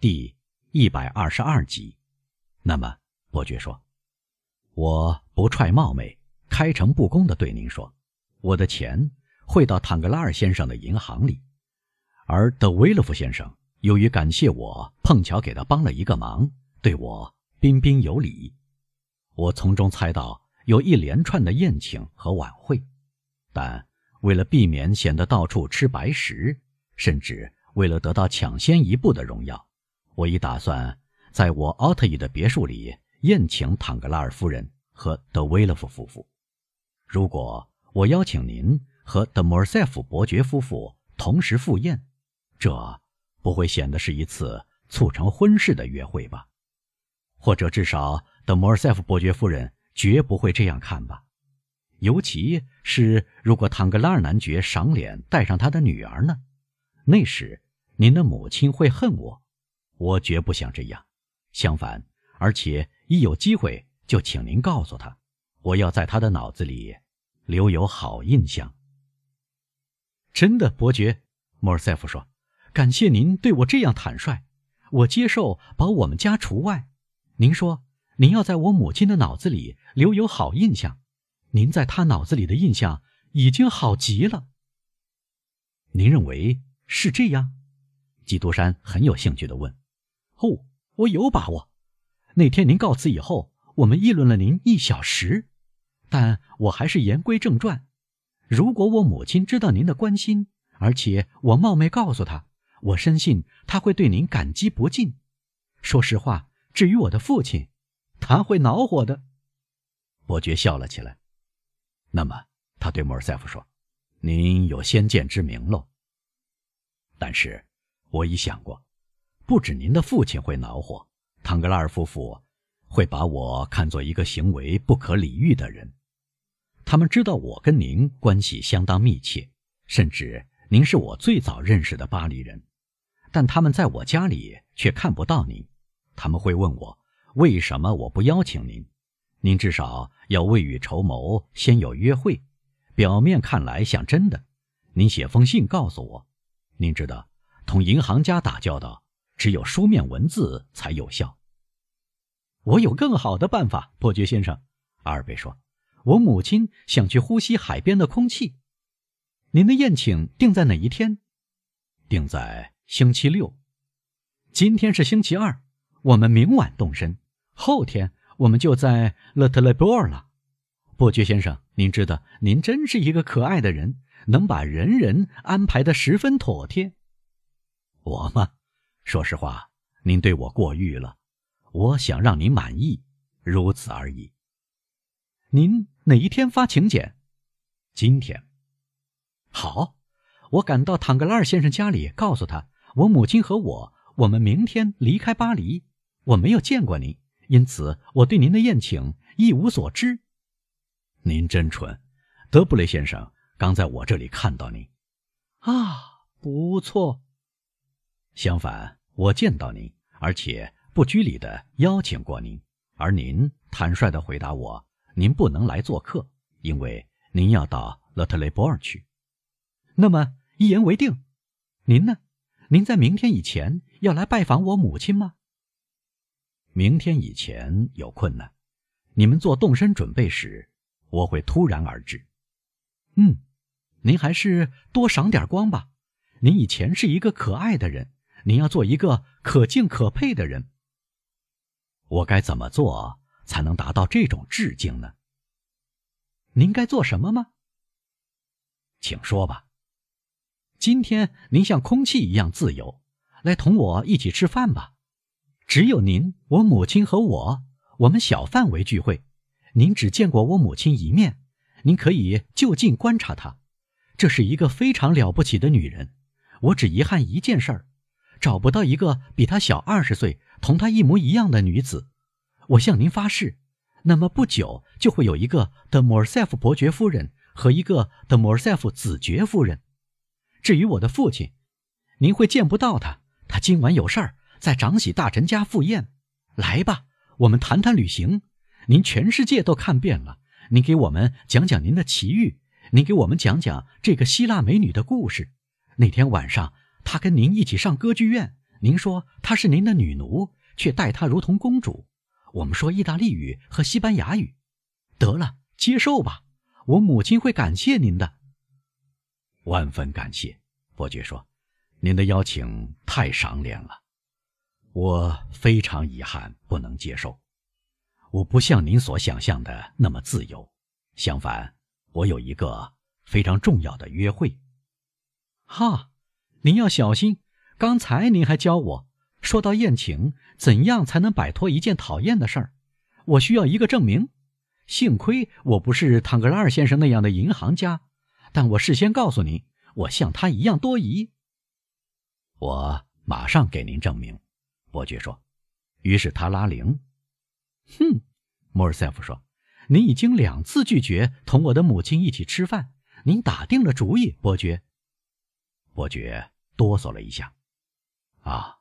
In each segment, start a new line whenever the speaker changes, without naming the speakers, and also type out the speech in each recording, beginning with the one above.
第一百二十二集。那么，伯爵说：“我不揣冒昧，开诚布公的对您说，我的钱汇到坦格拉尔先生的银行里，而德维勒夫先生由于感谢我碰巧给他帮了一个忙，对我彬彬有礼。我从中猜到有一连串的宴请和晚会，但为了避免显得到处吃白食，甚至为了得到抢先一步的荣耀，我已打算。”在我奥特伊的别墅里宴请坦格拉尔夫人和德维勒夫夫妇。如果我邀请您和德莫尔塞夫伯爵夫妇同时赴宴，这不会显得是一次促成婚事的约会吧？或者至少德莫尔塞夫伯爵夫人绝不会这样看吧？尤其是如果坦格拉尔男爵赏脸带上他的女儿呢？那时您的母亲会恨我。我绝不想这样。相反，而且一有机会就请您告诉他，我要在他的脑子里留有好印象。真的，伯爵，莫尔塞夫说：“感谢您对我这样坦率，我接受把我们家除外。您说您要在我母亲的脑子里留有好印象，您在她脑子里的印象已经好极了。您认为是这样？”基督山很有兴趣地问：“哦。”我有把握。那天您告辞以后，我们议论了您一小时，但我还是言归正传。如果我母亲知道您的关心，而且我冒昧告诉她，我深信她会对您感激不尽。说实话，至于我的父亲，他会恼火的。伯爵笑了起来。那么，他对莫尔塞夫说：“您有先见之明喽。但是，我已想过。”不止您的父亲会恼火，唐格拉尔夫妇会把我看作一个行为不可理喻的人。他们知道我跟您关系相当密切，甚至您是我最早认识的巴黎人，但他们在我家里却看不到您。他们会问我为什么我不邀请您？您至少要未雨绸缪，先有约会。表面看来像真的。您写封信告诉我，您知道，同银行家打交道。只有书面文字才有效。我有更好的办法，伯爵先生。阿尔贝说：“我母亲想去呼吸海边的空气。您的宴请定在哪一天？定在星期六。今天是星期二，我们明晚动身。后天我们就在勒特雷波尔了。伯爵先生，您知道，您真是一个可爱的人，能把人人安排的十分妥帖。我吗？”说实话，您对我过誉了，我想让您满意，如此而已。您哪一天发请柬？今天。好，我赶到坦格拉尔先生家里，告诉他我母亲和我，我们明天离开巴黎。我没有见过您，因此我对您的宴请一无所知。您真蠢，德布雷先生刚在我这里看到您。啊，不错。相反。我见到您，而且不拘礼地邀请过您，而您坦率地回答我：“您不能来做客，因为您要到勒特雷波尔去。”那么一言为定。您呢？您在明天以前要来拜访我母亲吗？明天以前有困难。你们做动身准备时，我会突然而至。嗯，您还是多赏点光吧。您以前是一个可爱的人。您要做一个可敬可佩的人。我该怎么做才能达到这种致敬呢？您该做什么吗？请说吧。今天您像空气一样自由，来同我一起吃饭吧。只有您、我母亲和我，我们小范围聚会。您只见过我母亲一面，您可以就近观察她。这是一个非常了不起的女人。我只遗憾一件事儿。找不到一个比她小二十岁、同她一模一样的女子，我向您发誓，那么不久就会有一个德莫尔塞夫伯爵夫人和一个德莫尔塞夫子爵夫人。至于我的父亲，您会见不到他，他今晚有事儿，在长喜大臣家赴宴。来吧，我们谈谈旅行。您全世界都看遍了，您给我们讲讲您的奇遇，您给我们讲讲这个希腊美女的故事。那天晚上。他跟您一起上歌剧院，您说她是您的女奴，却待她如同公主。我们说意大利语和西班牙语。得了，接受吧，我母亲会感谢您的。
万分感谢，伯爵说：“您的邀请太赏脸了，我非常遗憾不能接受。我不像您所想象的那么自由，相反，我有一个非常重要的约会。”
哈，您要小心。刚才您还教我，说到宴请，怎样才能摆脱一件讨厌的事儿？我需要一个证明。幸亏我不是唐格拉尔先生那样的银行家，但我事先告诉您，我像他一样多疑。
我马上给您证明，伯爵说。于是他拉铃。
哼，莫尔塞夫说：“您已经两次拒绝同我的母亲一起吃饭，您打定了主意，伯爵。”
伯爵哆嗦了一下。啊，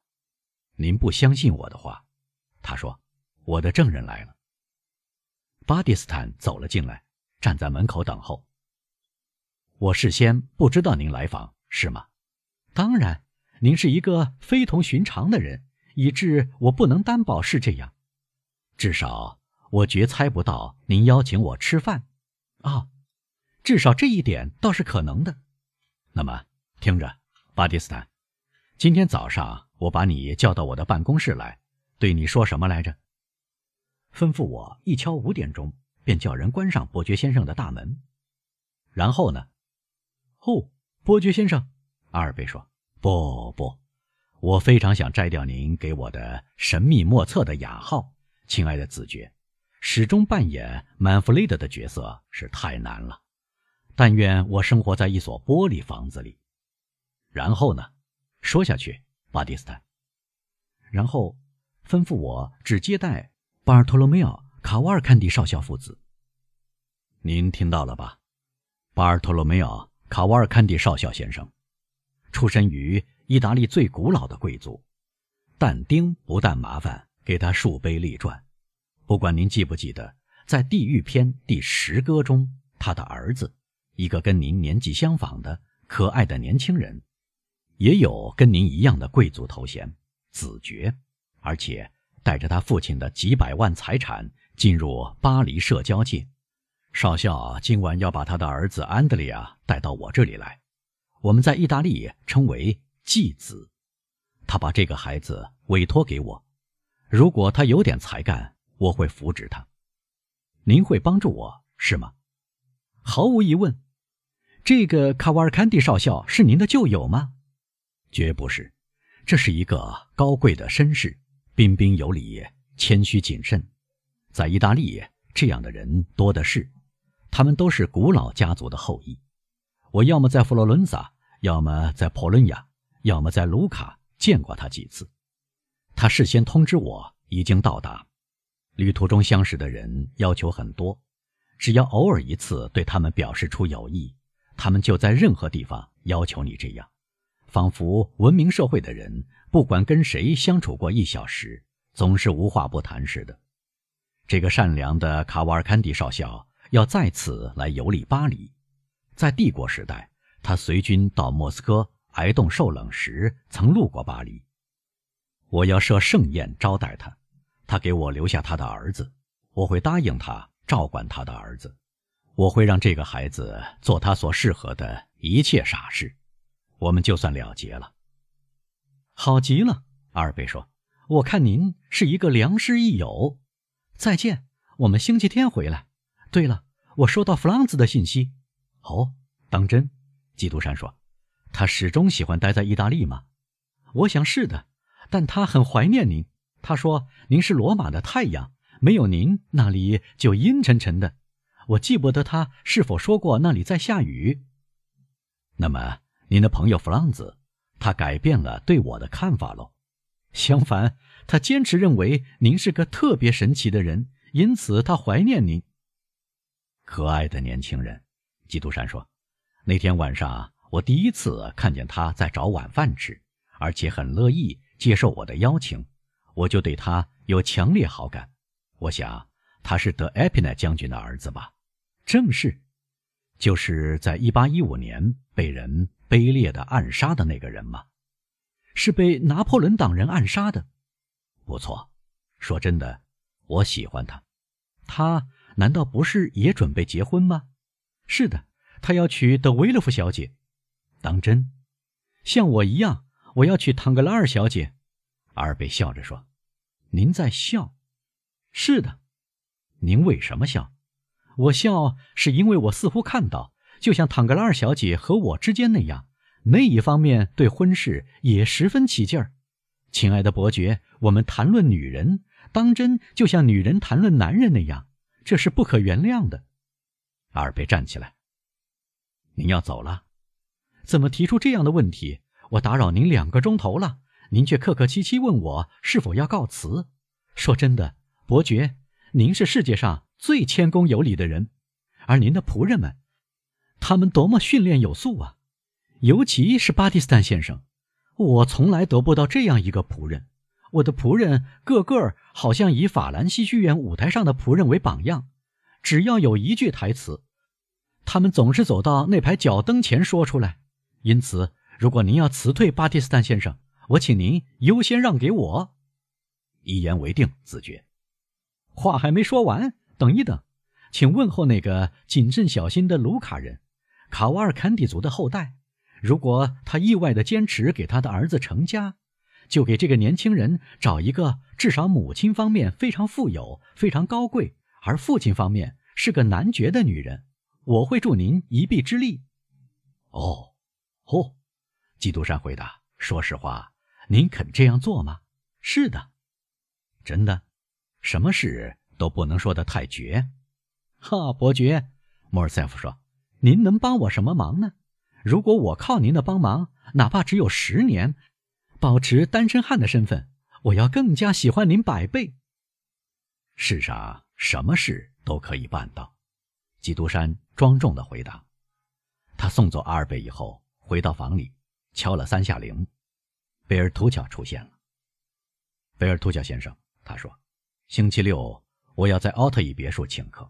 您不相信我的话，他说：“我的证人来了。”
巴蒂斯坦走了进来，站在门口等候。我事先不知道您来访，是吗？当然，您是一个非同寻常的人，以致我不能担保是这样。至少我绝猜不到您邀请我吃饭。啊，至少这一点倒是可能的。
那么，听着，巴蒂斯坦。今天早上我把你叫到我的办公室来，对你说什么来着？
吩咐我一敲五点钟便叫人关上伯爵先生的大门。然后呢？哦，伯爵先生，阿尔贝说：“
不不，我非常想摘掉您给我的神秘莫测的雅号，亲爱的子爵，始终扮演曼弗雷德的角色是太难了。但愿我生活在一所玻璃房子里。然后呢？”说下去，巴蒂斯坦。
然后吩咐我只接待巴尔托罗梅奥·卡瓦尔坎蒂少校父子。
您听到了吧？巴尔托罗梅奥·卡瓦尔坎蒂少校先生，出身于意大利最古老的贵族。但丁不但麻烦给他树碑立传，不管您记不记得，在《地狱篇》第十歌中，他的儿子，一个跟您年纪相仿的可爱的年轻人。也有跟您一样的贵族头衔，子爵，而且带着他父亲的几百万财产进入巴黎社交界。少校今晚要把他的儿子安德烈亚带到我这里来，我们在意大利称为继子。他把这个孩子委托给我，如果他有点才干，我会扶植他。您会帮助我是吗？
毫无疑问。这个卡瓦尔坎蒂少校是您的旧友吗？
绝不是，这是一个高贵的绅士，彬彬有礼，谦虚谨慎。在意大利，这样的人多的是，他们都是古老家族的后裔。我要么在佛罗伦萨，要么在普伦亚，要么在卢卡见过他几次。他事先通知我已经到达。旅途中相识的人要求很多，只要偶尔一次对他们表示出友谊，他们就在任何地方要求你这样。仿佛文明社会的人，不管跟谁相处过一小时，总是无话不谈似的。这个善良的卡瓦尔坎蒂少校要再次来游历巴黎。在帝国时代，他随军到莫斯科挨冻受冷时，曾路过巴黎。我要设盛宴招待他，他给我留下他的儿子，我会答应他照管他的儿子，我会让这个孩子做他所适合的一切傻事。我们就算了结了。
好极了，阿尔贝说：“我看您是一个良师益友。再见，我们星期天回来。对了，我收到弗朗兹的信息。
哦，当真？”基督山说：“他始终喜欢待在意大利吗？”
我想是的，但他很怀念您。他说：“您是罗马的太阳，没有您，那里就阴沉沉的。”我记不得他是否说过那里在下雨。
那么。您的朋友弗朗兹，他改变了对我的看法喽。
相反，他坚持认为您是个特别神奇的人，因此他怀念您。
可爱的年轻人，基督山说：“那天晚上我第一次看见他在找晚饭吃，而且很乐意接受我的邀请，我就对他有强烈好感。我想他是德埃皮奈将军的儿子吧？
正是，
就是在一八一五年被人。”卑劣的暗杀的那个人吗？是被拿破仑党人暗杀的。
不错，说真的，我喜欢他。
他难道不是也准备结婚吗？是的，他要娶德维勒夫小姐。当真？像我一样，我要娶唐格拉尔小姐。
阿尔贝笑着说：“
您在笑？是的。
您为什么笑？
我笑是因为我似乎看到，就像唐格拉尔小姐和我之间那样。”那一方面对婚事也十分起劲儿，亲爱的伯爵，我们谈论女人，当真就像女人谈论男人那样，这是不可原谅的。
阿尔贝站起来，您要走了？
怎么提出这样的问题？我打扰您两个钟头了，您却客客气气问我是否要告辞。说真的，伯爵，您是世界上最谦恭有礼的人，而您的仆人们，他们多么训练有素啊！尤其是巴蒂斯坦先生，我从来得不到这样一个仆人。我的仆人个个好像以法兰西剧院舞台上的仆人为榜样，只要有一句台词，他们总是走到那排脚蹬前说出来。因此，如果您要辞退巴蒂斯坦先生，我请您优先让给我。
一言为定，子爵。
话还没说完，等一等，请问候那个谨慎小心的卢卡人，卡瓦尔坎蒂族的后代。如果他意外的坚持给他的儿子成家，就给这个年轻人找一个至少母亲方面非常富有、非常高贵，而父亲方面是个男爵的女人。我会助您一臂之力。
哦，哦，基督山回答：“说实话，您肯这样做吗？”“
是的。”“
真的？什么事都不能说得太绝。”“
哈，伯爵。”莫尔塞夫说，“您能帮我什么忙呢？”如果我靠您的帮忙，哪怕只有十年，保持单身汉的身份，我要更加喜欢您百倍。
世上什么事都可以办到，基督山庄重的回答。他送走阿尔贝以后，回到房里，敲了三下铃。贝尔图乔出现了。贝尔图乔先生，他说：“星期六我要在奥特伊别墅请客。”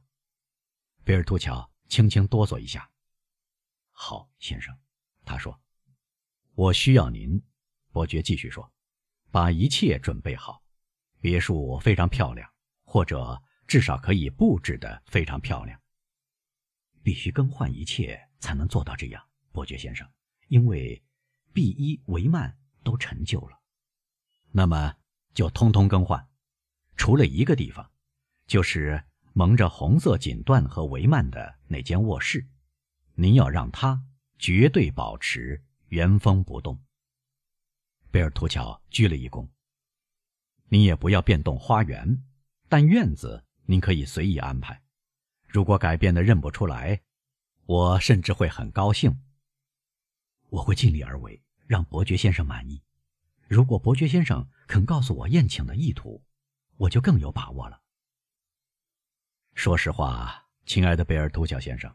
贝尔图乔轻轻哆嗦一下。好，先生，他说：“我需要您。”伯爵继续说：“把一切准备好，别墅非常漂亮，或者至少可以布置的非常漂亮。必须更换一切才能做到这样，伯爵先生，因为 B 一维曼都陈旧了。那么就通通更换，除了一个地方，就是蒙着红色锦缎和帷幔的那间卧室。”您要让它绝对保持原封不动。贝尔图乔鞠了一躬。你也不要变动花园，但院子您可以随意安排。如果改变的认不出来，我甚至会很高兴。我会尽力而为，让伯爵先生满意。如果伯爵先生肯告诉我宴请的意图，我就更有把握了。说实话，亲爱的贝尔图乔先生，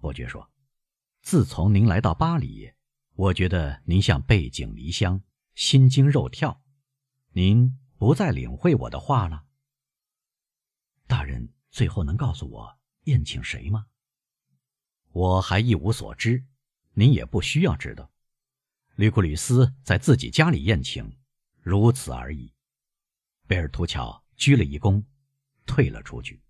伯爵说。自从您来到巴黎，我觉得您像背井离乡，心惊肉跳。您不再领会我的话了。大人最后能告诉我宴请谁吗？我还一无所知，您也不需要知道。吕库吕斯在自己家里宴请，如此而已。贝尔图乔鞠了一躬，退了出去。